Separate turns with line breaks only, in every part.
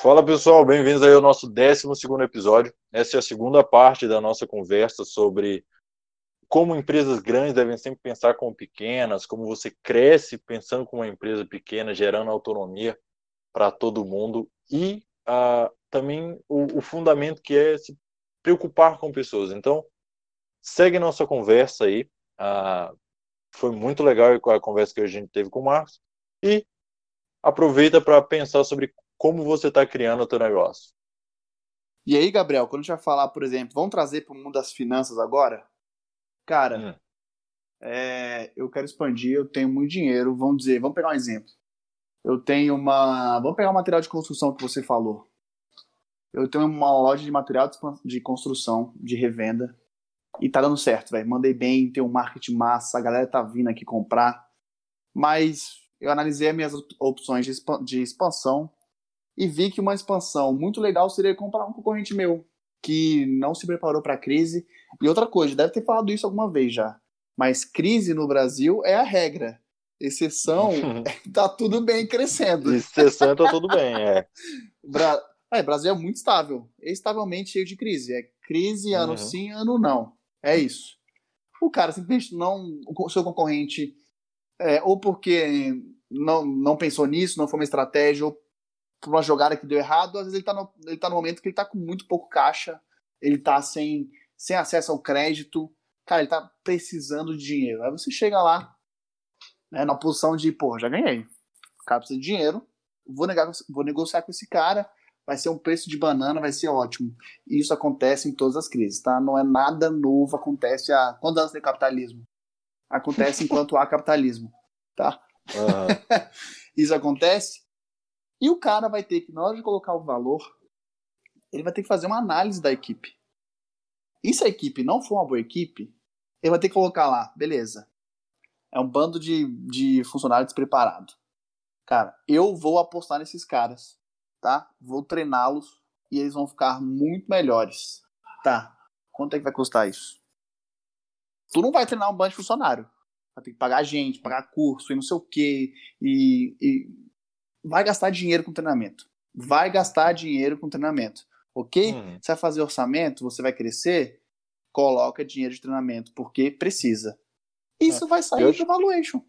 Fala pessoal, bem-vindos aí ao nosso 12 episódio. Essa é a segunda parte da nossa conversa sobre como empresas grandes devem sempre pensar como pequenas, como você cresce pensando como uma empresa pequena, gerando autonomia para todo mundo e uh, também o, o, fundamento que é se preocupar com pessoas. Então, segue nossa conversa aí. Uh, foi muito legal a conversa que a gente teve com o Marcos e aproveita para pensar sobre como você está criando o teu negócio.
E aí, Gabriel, quando a gente vai falar, por exemplo, vamos trazer para o mundo das finanças agora? Cara, hum. é, eu quero expandir, eu tenho muito dinheiro, vamos dizer, vamos pegar um exemplo. Eu tenho uma. Vamos pegar o material de construção que você falou. Eu tenho uma loja de material de construção, de revenda, e tá dando certo, velho. Mandei bem, tem um marketing massa, a galera tá vindo aqui comprar. Mas eu analisei as minhas opções de expansão e vi que uma expansão muito legal seria comprar um concorrente meu que não se preparou para a crise. E outra coisa, deve ter falado isso alguma vez já, mas crise no Brasil é a regra. Exceção, tá tudo bem crescendo.
Exceção tá tudo bem, é.
Bra... É, Brasil é muito estável, estavelmente cheio de crise. É crise ano uhum. sim, ano não. É isso. O cara simplesmente não. O seu concorrente, é, ou porque não, não pensou nisso, não foi uma estratégia, ou por uma jogada que deu errado, às vezes ele tá no, ele tá no momento que ele tá com muito pouco caixa, ele tá sem, sem acesso ao crédito, cara, ele tá precisando de dinheiro. Aí você chega lá, né, na posição de, pô, já ganhei. O cara precisa de dinheiro, vou, negar, vou negociar com esse cara, vai ser um preço de banana, vai ser ótimo. E isso acontece em todas as crises, tá? Não é nada novo, acontece há quantos anos tem capitalismo? Acontece enquanto há capitalismo, tá? Uhum. isso acontece e o cara vai ter que, na hora de colocar o valor, ele vai ter que fazer uma análise da equipe. E se a equipe não for uma boa equipe, ele vai ter que colocar lá, beleza. É um bando de, de funcionários despreparados. Cara, eu vou apostar nesses caras, tá? Vou treiná-los e eles vão ficar muito melhores. Tá. Quanto é que vai custar isso? Tu não vai treinar um bando de funcionário. Vai ter que pagar gente, pagar curso e não sei o quê. E, e vai gastar dinheiro com treinamento. Vai gastar dinheiro com treinamento. Ok? Uhum. Você vai fazer orçamento, você vai crescer, coloca dinheiro de treinamento, porque precisa. Isso é. vai sair Eu... do valuation.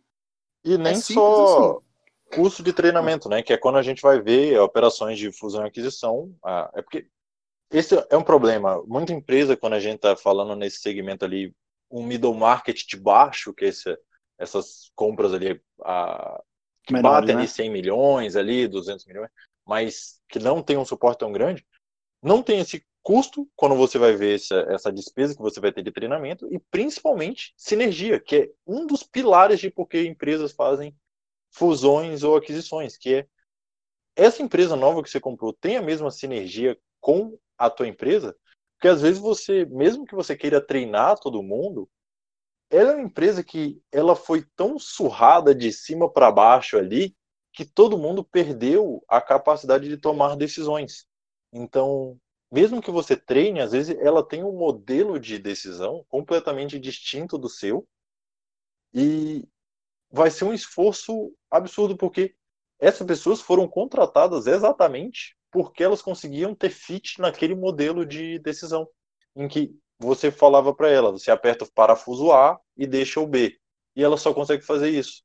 E nem é só assim. custo de treinamento, né? Que é quando a gente vai ver operações de fusão e aquisição. Ah, é porque esse é um problema. Muita empresa, quando a gente está falando nesse segmento ali, um middle market de baixo, que é esse, essas compras ali a, que Menor, batem né? ali 100 milhões, ali 200 milhões, mas que não tem um suporte tão grande, não tem esse custo quando você vai ver essa, essa despesa que você vai ter de treinamento e principalmente sinergia, que é um dos pilares de por que empresas fazem fusões ou aquisições, que é essa empresa nova que você comprou tem a mesma sinergia com a tua empresa, porque às vezes você, mesmo que você queira treinar todo mundo, ela é uma empresa que ela foi tão surrada de cima para baixo ali que todo mundo perdeu a capacidade de tomar decisões. Então, mesmo que você treine, às vezes ela tem um modelo de decisão completamente distinto do seu e vai ser um esforço absurdo porque essas pessoas foram contratadas exatamente porque elas conseguiam ter fit naquele modelo de decisão em que você falava para ela, você aperta o parafuso A e deixa o B. E ela só consegue fazer isso.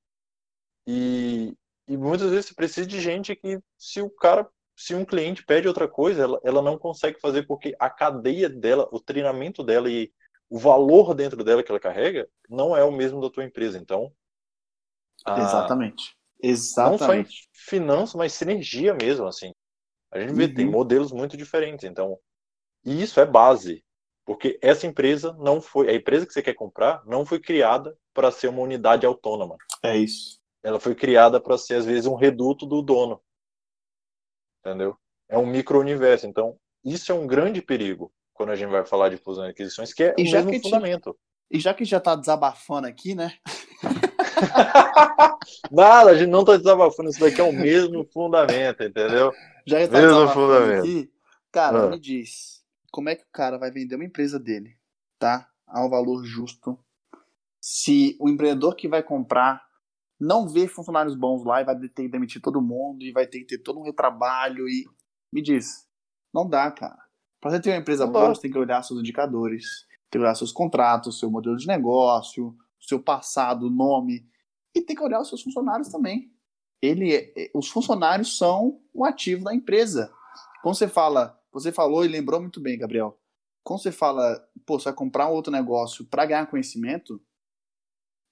E, e muitas vezes você precisa de gente que, se o cara, se um cliente pede outra coisa, ela, ela não consegue fazer porque a cadeia dela, o treinamento dela e o valor dentro dela que ela carrega não é o mesmo da tua empresa. Então.
A, Exatamente. Exatamente. Não só em
finanças, mas sinergia mesmo, assim. A gente vê, uhum. tem modelos muito diferentes. Então, e isso é base. Porque essa empresa não foi, a empresa que você quer comprar não foi criada para ser uma unidade autônoma.
É isso.
Ela foi criada para ser às vezes um reduto do dono. Entendeu? É um micro-universo. Então, isso é um grande perigo quando a gente vai falar de fusão e aquisições, que é e o mesmo que fundamento.
Te... E já que já tá desabafando aqui, né?
Nada, a gente não tá desabafando, isso daqui é o mesmo fundamento, entendeu?
Já está mesmo fundamento. Aqui, cara, ah. me diz, como é que o cara vai vender uma empresa dele, tá? A um valor justo. Se o empreendedor que vai comprar não vê funcionários bons lá e vai ter que demitir todo mundo e vai ter que ter todo um retrabalho e Me diz. Não dá, cara. Para você ter uma empresa boa, você tem que olhar seus indicadores, tem que olhar seus contratos, seu modelo de negócio, seu passado, nome. E tem que olhar os seus funcionários também. Ele, é, é, os funcionários são o ativo da empresa. Quando você fala, você falou e lembrou muito bem, Gabriel. Quando você fala, pô, você vai comprar um outro negócio para ganhar conhecimento,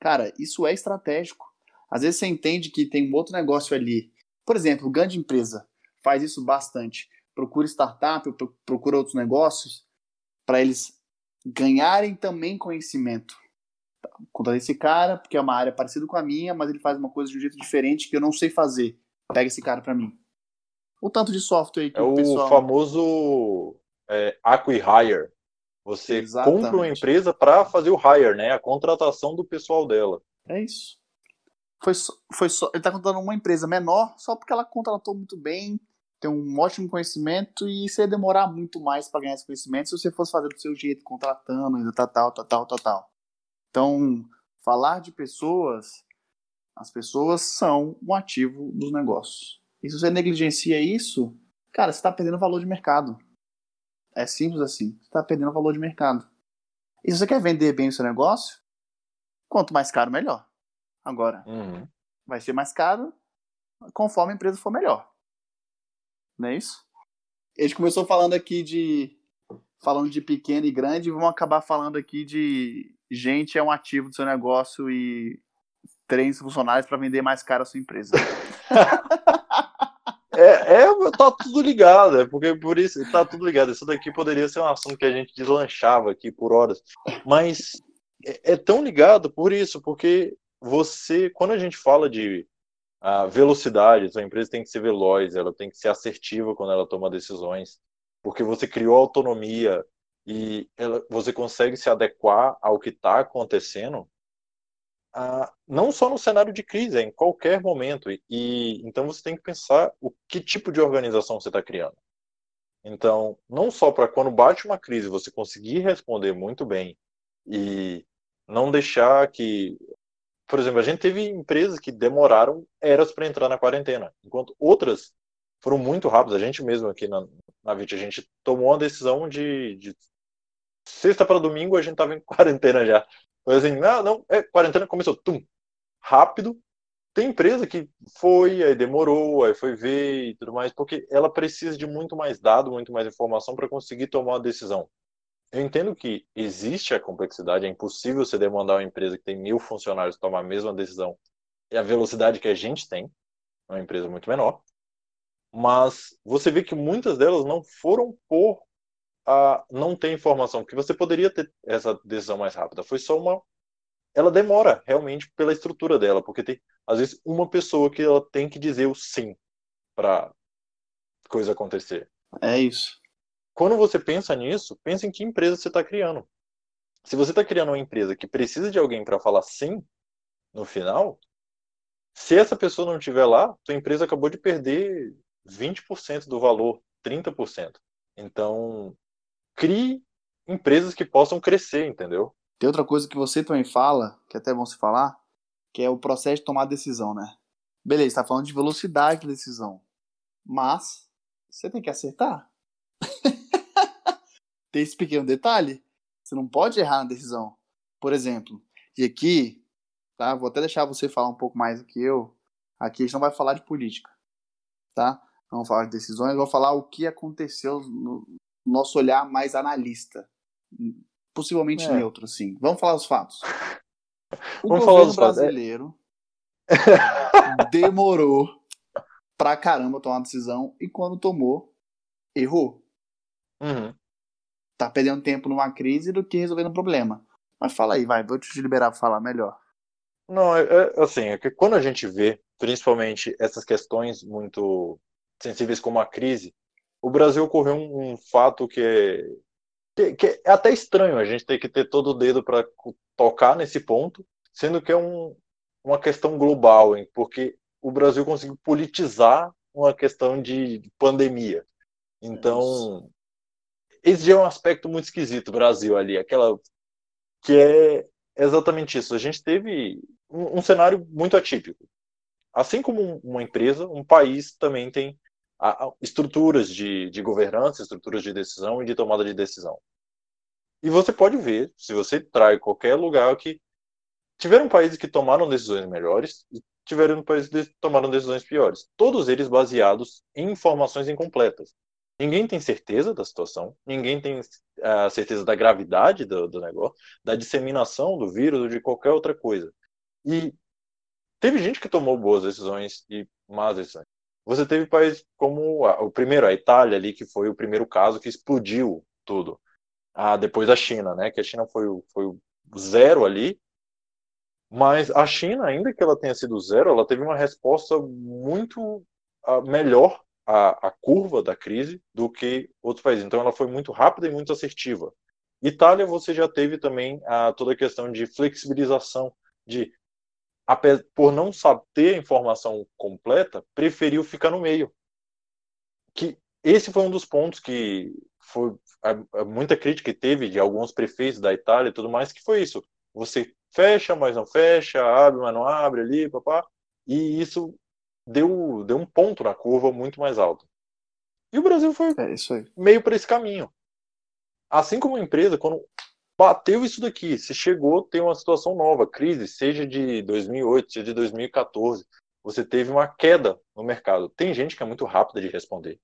cara, isso é estratégico. Às vezes você entende que tem um outro negócio ali. Por exemplo, grande empresa faz isso bastante. Procura startup, procura outros negócios para eles ganharem também conhecimento. Conta esse cara, porque é uma área parecida com a minha, mas ele faz uma coisa de um jeito diferente que eu não sei fazer. Pega esse cara para mim. O tanto de software que
é o pessoal... famoso é, acqui-hire. Você Exatamente. compra uma empresa para fazer o hire, né? A contratação do pessoal dela.
É isso. Foi só, foi só, ele está contratando uma empresa menor só porque ela contratou muito bem, tem um ótimo conhecimento e você ia demorar muito mais para ganhar esse conhecimento se você fosse fazer do seu jeito, contratando, ainda tal, tal, tal, tal, tal. Então, falar de pessoas, as pessoas são um ativo dos negócios. E se você negligencia isso, cara, você está perdendo valor de mercado. É simples assim. Você está perdendo valor de mercado. E se você quer vender bem o seu negócio, quanto mais caro, melhor. Agora, uhum. vai ser mais caro conforme a empresa for melhor. Não é isso? A gente começou falando aqui de. Falando de pequeno e grande, e vamos acabar falando aqui de gente é um ativo do seu negócio e treine funcionários para vender mais caro a sua empresa.
É, é, tá tudo ligado, é porque por isso tá tudo ligado. Isso daqui poderia ser um assunto que a gente deslanchava aqui por horas, mas é, é tão ligado por isso, porque você, quando a gente fala de a velocidade, sua empresa tem que ser veloz, ela tem que ser assertiva quando ela toma decisões, porque você criou autonomia e ela, você consegue se adequar ao que está acontecendo, ah, não só no cenário de crise, é em qualquer momento. E, e então você tem que pensar o que tipo de organização você está criando. Então, não só para quando bate uma crise você conseguir responder muito bem e não deixar que por exemplo, a gente teve empresas que demoraram eras para entrar na quarentena, enquanto outras foram muito rápidas. A gente mesmo aqui na, na VIT, a gente tomou uma decisão de, de sexta para domingo a gente estava em quarentena já. Foi assim, não, não, é, quarentena começou, tum, rápido. Tem empresa que foi, aí demorou, aí foi ver e tudo mais, porque ela precisa de muito mais dado, muito mais informação para conseguir tomar uma decisão. Eu entendo que existe a complexidade, é impossível você demandar uma empresa que tem mil funcionários tomar a mesma decisão e a velocidade que a gente tem, é uma empresa muito menor. Mas você vê que muitas delas não foram por a não ter informação, que você poderia ter essa decisão mais rápida. Foi só uma. Ela demora realmente pela estrutura dela, porque tem às vezes uma pessoa que ela tem que dizer o sim para coisa acontecer.
É isso.
Quando você pensa nisso, pensa em que empresa você está criando. Se você está criando uma empresa que precisa de alguém para falar sim no final, se essa pessoa não estiver lá, sua empresa acabou de perder 20% do valor, 30%. Então, crie empresas que possam crescer, entendeu?
Tem outra coisa que você também fala, que é até bom se falar, que é o processo de tomar decisão, né? Beleza, está falando de velocidade de decisão, mas você tem que acertar. tem esse pequeno detalhe. Você não pode errar na decisão. Por exemplo, e aqui, tá? Vou até deixar você falar um pouco mais do que eu. Aqui a gente não vai falar de política, tá? Não vamos falar de decisões, vou falar o que aconteceu no nosso olhar mais analista. Possivelmente é. neutro, sim. Vamos falar os fatos. O vamos governo é. brasileiro demorou pra caramba tomar uma decisão e quando tomou, errou.
Uhum
tá perdendo tempo numa crise do que resolvendo um problema. Mas fala aí, vai, vou te liberar para falar melhor.
Não, é, é, assim, é que quando a gente vê, principalmente essas questões muito sensíveis como a crise, o Brasil ocorreu um, um fato que é, que, que é até estranho a gente ter que ter todo o dedo para tocar nesse ponto, sendo que é um, uma questão global, hein, porque o Brasil conseguiu politizar uma questão de pandemia. Então, esse é um aspecto muito esquisito Brasil ali, aquela que é exatamente isso. A gente teve um, um cenário muito atípico. Assim como uma empresa, um país também tem a, a estruturas de, de governança, estruturas de decisão e de tomada de decisão. E você pode ver, se você trai qualquer lugar que tiveram países que tomaram decisões melhores e tiveram países que tomaram decisões piores. Todos eles baseados em informações incompletas. Ninguém tem certeza da situação, ninguém tem a certeza da gravidade do, do negócio, da disseminação do vírus ou de qualquer outra coisa. E teve gente que tomou boas decisões e más decisões. Você teve países como a, o primeiro, a Itália ali, que foi o primeiro caso que explodiu tudo. Ah, depois a China, né? Que a China foi, foi o zero ali, mas a China, ainda que ela tenha sido zero, ela teve uma resposta muito uh, melhor à, à, curva da crise do que outros países. Então, ela foi muito rápida e muito assertiva. Itália, você já teve também uh, toda a questão de flexibilização, de por não saber ter a informação completa, preferiu ficar no meio. Que esse foi um dos pontos que foi muita crítica que teve de alguns prefeitos da Itália e tudo mais, que foi isso. Você fecha, mas não fecha, abre, mas não abre ali, papá. E isso deu, deu um ponto na curva muito mais alto. E o Brasil foi
é
meio para esse caminho. Assim como a empresa, quando bateu isso daqui, se chegou, tem uma situação nova, crise, seja de 2008, seja de 2014, você teve uma queda no mercado. Tem gente que é muito rápida de responder.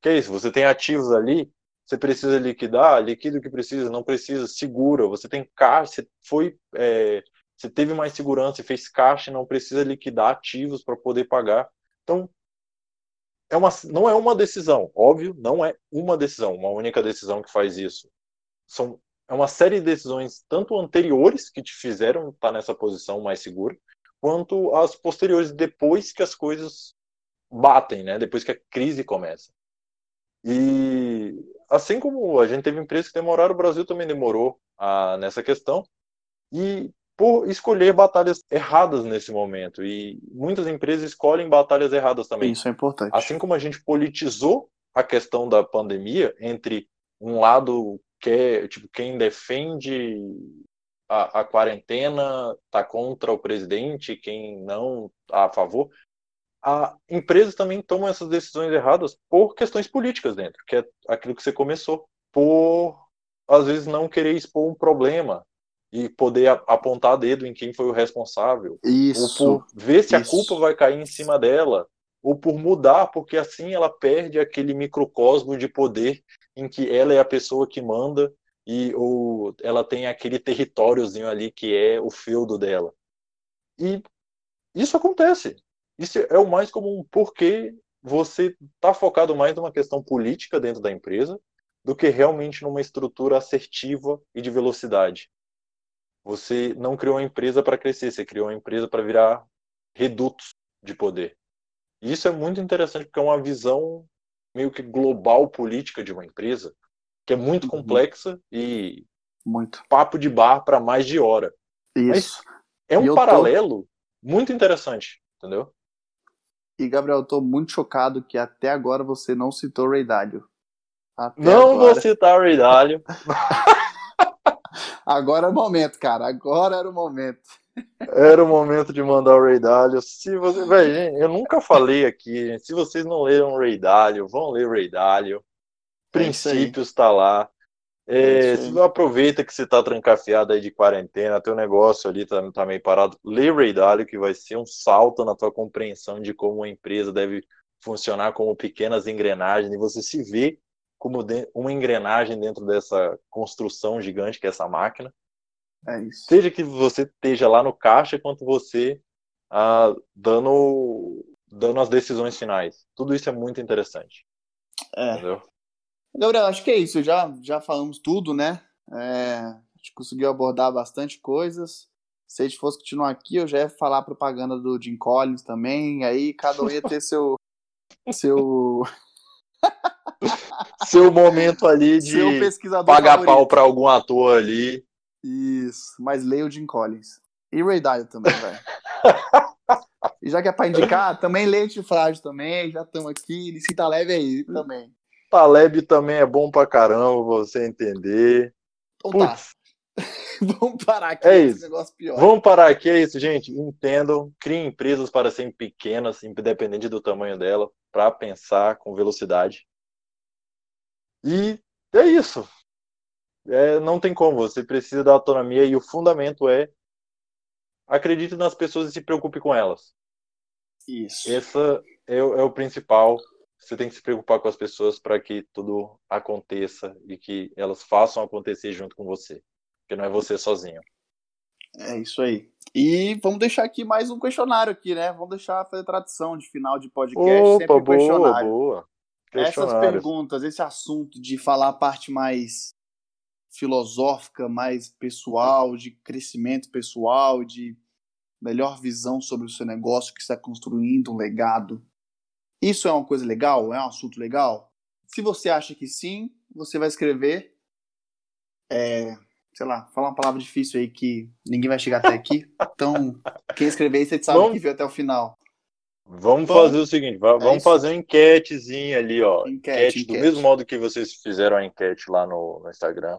Que é isso, você tem ativos ali você precisa liquidar, liquida o que precisa, não precisa, segura. Você tem caixa, você foi, é, você teve mais segurança, fez caixa, não precisa liquidar ativos para poder pagar. Então, é uma, não é uma decisão, óbvio, não é uma decisão, uma única decisão que faz isso. São é uma série de decisões, tanto anteriores que te fizeram estar nessa posição mais segura, quanto as posteriores, depois que as coisas batem, né? Depois que a crise começa. E assim como a gente teve empresas que demoraram, o Brasil também demorou a, nessa questão. E por escolher batalhas erradas nesse momento. E muitas empresas escolhem batalhas erradas também.
Isso é importante.
Assim como a gente politizou a questão da pandemia entre um lado que é, tipo, quem defende a, a quarentena está contra o presidente, quem não tá a favor a empresas também tomam essas decisões erradas por questões políticas dentro, que é aquilo que você começou, por às vezes não querer expor um problema e poder apontar dedo em quem foi o responsável,
isso,
ou por ver se
isso.
a culpa vai cair em cima dela, ou por mudar, porque assim ela perde aquele microcosmo de poder em que ela é a pessoa que manda e ou ela tem aquele territóriozinho ali que é o feudo dela. E isso acontece. Isso é o mais comum, porque você está focado mais numa questão política dentro da empresa do que realmente numa estrutura assertiva e de velocidade. Você não criou uma empresa para crescer, você criou uma empresa para virar redutos de poder. E isso é muito interessante porque é uma visão meio que global política de uma empresa que é muito uhum. complexa e
muito
papo de bar para mais de hora.
Isso.
Mas é um paralelo tô... muito interessante, entendeu?
E, Gabriel, eu tô muito chocado que até agora você não citou Ray Dalio.
Até não agora. vou citar Ray Dalio.
agora é o momento, cara. Agora era o momento.
Era o momento de mandar o Ray Dalio. Se você, véio, eu nunca falei aqui. Se vocês não leram Ray Dalio, vão ler Ray Dalio. É Princípios está lá. É, é aproveita que você está trancafiado aí de quarentena, teu negócio ali tá, tá meio parado, lê Ray Dalio, que vai ser um salto na tua compreensão de como uma empresa deve funcionar como pequenas engrenagens, e você se vê como uma engrenagem dentro dessa construção gigante que é essa máquina.
É isso.
Seja que você esteja lá no caixa, quanto você ah, dando, dando as decisões finais. Tudo isso é muito interessante.
É. Entendeu? Gabriel, acho que é isso. Já, já falamos tudo, né? É, a gente conseguiu abordar bastante coisas. Se a gente fosse continuar aqui, eu já ia falar a propaganda do Jim Collins também. Aí cada um ia ter seu. seu.
seu momento ali de pagar favorito. pau para algum ator ali.
Isso, mas leia o Jim Collins. E Ray Dalio também, velho. e já que é pra indicar, também leite frágil também, já estamos aqui, licita leve aí também.
Taleb também é bom pra caramba, você entender.
Então tá. Vamos parar aqui.
É isso. Negócio pior. Vamos parar aqui, é isso, gente. Entendam, criem empresas para serem pequenas, independente do tamanho dela, para pensar com velocidade. E é isso. É, não tem como, você precisa da autonomia e o fundamento é acredite nas pessoas e se preocupe com elas.
Isso.
Essa é, é o principal. Você tem que se preocupar com as pessoas para que tudo aconteça e que elas façam acontecer junto com você. Porque não é você sozinho.
É isso aí. E vamos deixar aqui mais um questionário aqui, né? Vamos deixar fazer tradição de final de podcast,
Opa, sempre boa, questionário. Boa.
Essas perguntas, esse assunto de falar a parte mais filosófica, mais pessoal, de crescimento pessoal, de melhor visão sobre o seu negócio que está construindo um legado. Isso é uma coisa legal? É um assunto legal? Se você acha que sim, você vai escrever. É, sei lá, falar uma palavra difícil aí que ninguém vai chegar até aqui. Então, quem escrever você sabe Vamos... que viu até o final.
Vamos então, fazer o seguinte, vamos é fazer uma enquetezinha ali, ó. Enquete, enquete, enquete, do mesmo modo que vocês fizeram a enquete lá no, no Instagram.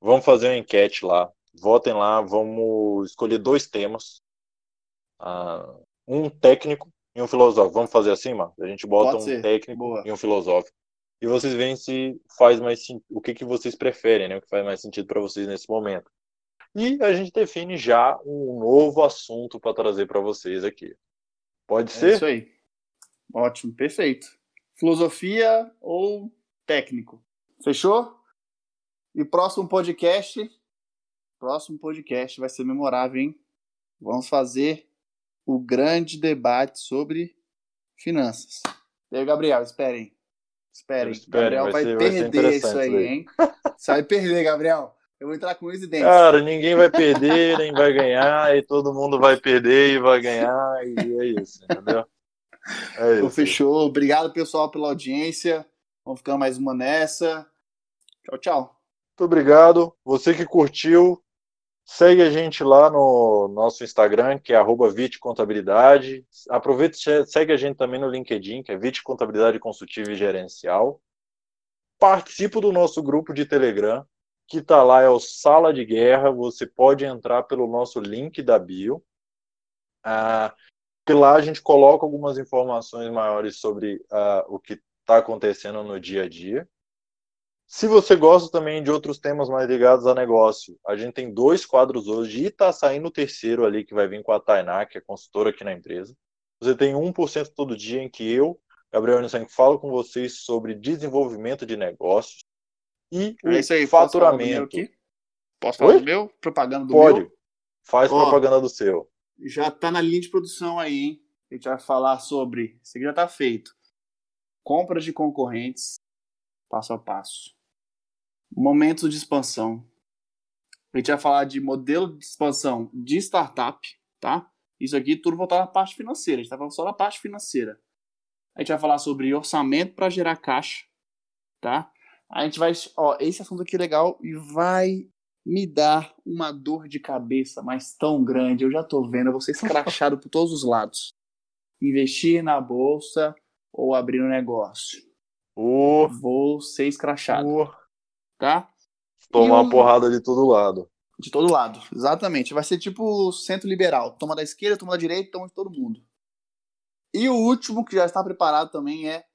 Vamos fazer uma enquete lá. Votem lá, vamos escolher dois temas. Uh, um técnico e um filosófico. Vamos fazer assim, mano? A gente bota Pode um ser. técnico Boa. e um filosófico. E vocês veem se faz mais o que, que vocês preferem, né? O que faz mais sentido para vocês nesse momento. E a gente define já um novo assunto para trazer para vocês aqui. Pode é ser?
Isso aí. Ótimo, perfeito. Filosofia ou técnico? Fechou? E próximo podcast, próximo podcast vai ser memorável, hein? Vamos fazer o grande debate sobre finanças. E aí, Gabriel, esperem. Esperem. Gabriel vai, vai ser, perder vai isso aí, hein? Você vai perder, Gabriel. Eu vou entrar com os dentes.
Cara, ninguém vai perder, nem vai ganhar, e todo mundo vai perder e vai ganhar, e é isso, entendeu?
É então, isso. fechou. Obrigado, pessoal, pela audiência. Vamos ficar mais uma nessa. Tchau, tchau.
Muito obrigado. Você que curtiu, segue a gente lá no nosso Instagram, que é @vitcontabilidade. Aproveita e segue a gente também no LinkedIn, que é Vit Contabilidade Consultiva e Gerencial. Participe do nosso grupo de Telegram, que está lá, é o Sala de Guerra. Você pode entrar pelo nosso link da bio. Ah, que lá a gente coloca algumas informações maiores sobre ah, o que está acontecendo no dia a dia. Se você gosta também de outros temas mais ligados a negócio, a gente tem dois quadros hoje e está saindo o terceiro ali que vai vir com a Tainá, que é consultora aqui na empresa. Você tem 1% todo dia em que eu, Gabriel Nissan, falo com vocês sobre desenvolvimento de negócios e
é isso aí, faturamento. Posso falar do meu? Posso falar do meu? Propaganda do
Pode.
meu?
Faz Ó, propaganda do seu.
Já está na linha de produção aí, hein? A gente vai falar sobre. Isso aqui já está feito. Compras de concorrentes, passo a passo momentos de expansão. A gente vai falar de modelo de expansão de startup, tá? Isso aqui tudo voltado à parte financeira. A gente tá falando só da parte financeira. A gente vai falar sobre orçamento para gerar caixa, tá? A gente vai, ó, esse assunto aqui é legal e vai me dar uma dor de cabeça, mas tão grande. Eu já tô vendo, eu vou ser escrachado por todos os lados. Investir na bolsa ou abrir um negócio.
Uh,
vou ser escrachado. Uh tá?
Tomar uma porrada de todo lado.
De todo lado, exatamente. Vai ser tipo centro liberal. Toma da esquerda, toma da direita, toma de todo mundo. E o último que já está preparado também é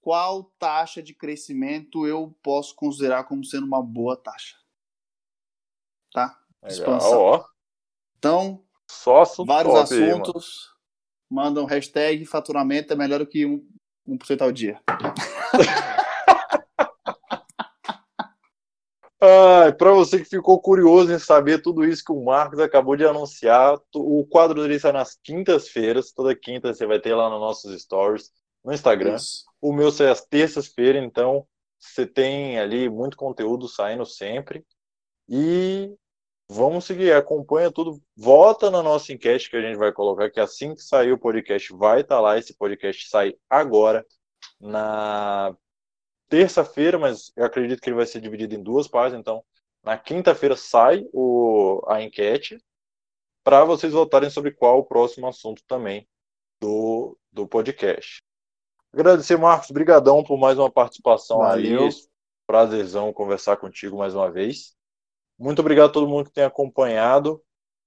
qual taxa de crescimento eu posso considerar como sendo uma boa taxa. Tá?
Expansão. Ó.
Então,
Só
vários assuntos. Aí, mandam hashtag faturamento é melhor do que 1%, 1 ao dia.
Ah, para você que ficou curioso em saber tudo isso que o Marcos acabou de anunciar, o quadro dele sai nas quintas-feiras. Toda quinta você vai ter lá nos nossos stories no Instagram. Isso. O meu sai às terças-feiras, então você tem ali muito conteúdo saindo sempre. E vamos seguir, acompanha tudo. Vota na nossa enquete que a gente vai colocar, que assim que sair o podcast vai estar tá lá. Esse podcast sai agora na terça-feira, mas eu acredito que ele vai ser dividido em duas partes. Então, na quinta-feira sai o, a enquete para vocês votarem sobre qual o próximo assunto também do, do podcast. Agradecer, Marcos, brigadão por mais uma participação Valeu. aí. Prazerzão conversar contigo mais uma vez. Muito obrigado a todo mundo que tem acompanhado.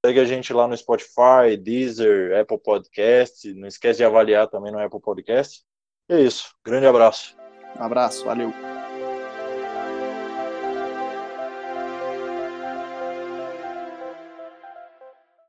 Segue a gente lá no Spotify, Deezer, Apple Podcast. Não esquece de avaliar também no Apple Podcast. É isso. Grande abraço.
Um abraço. Valeu.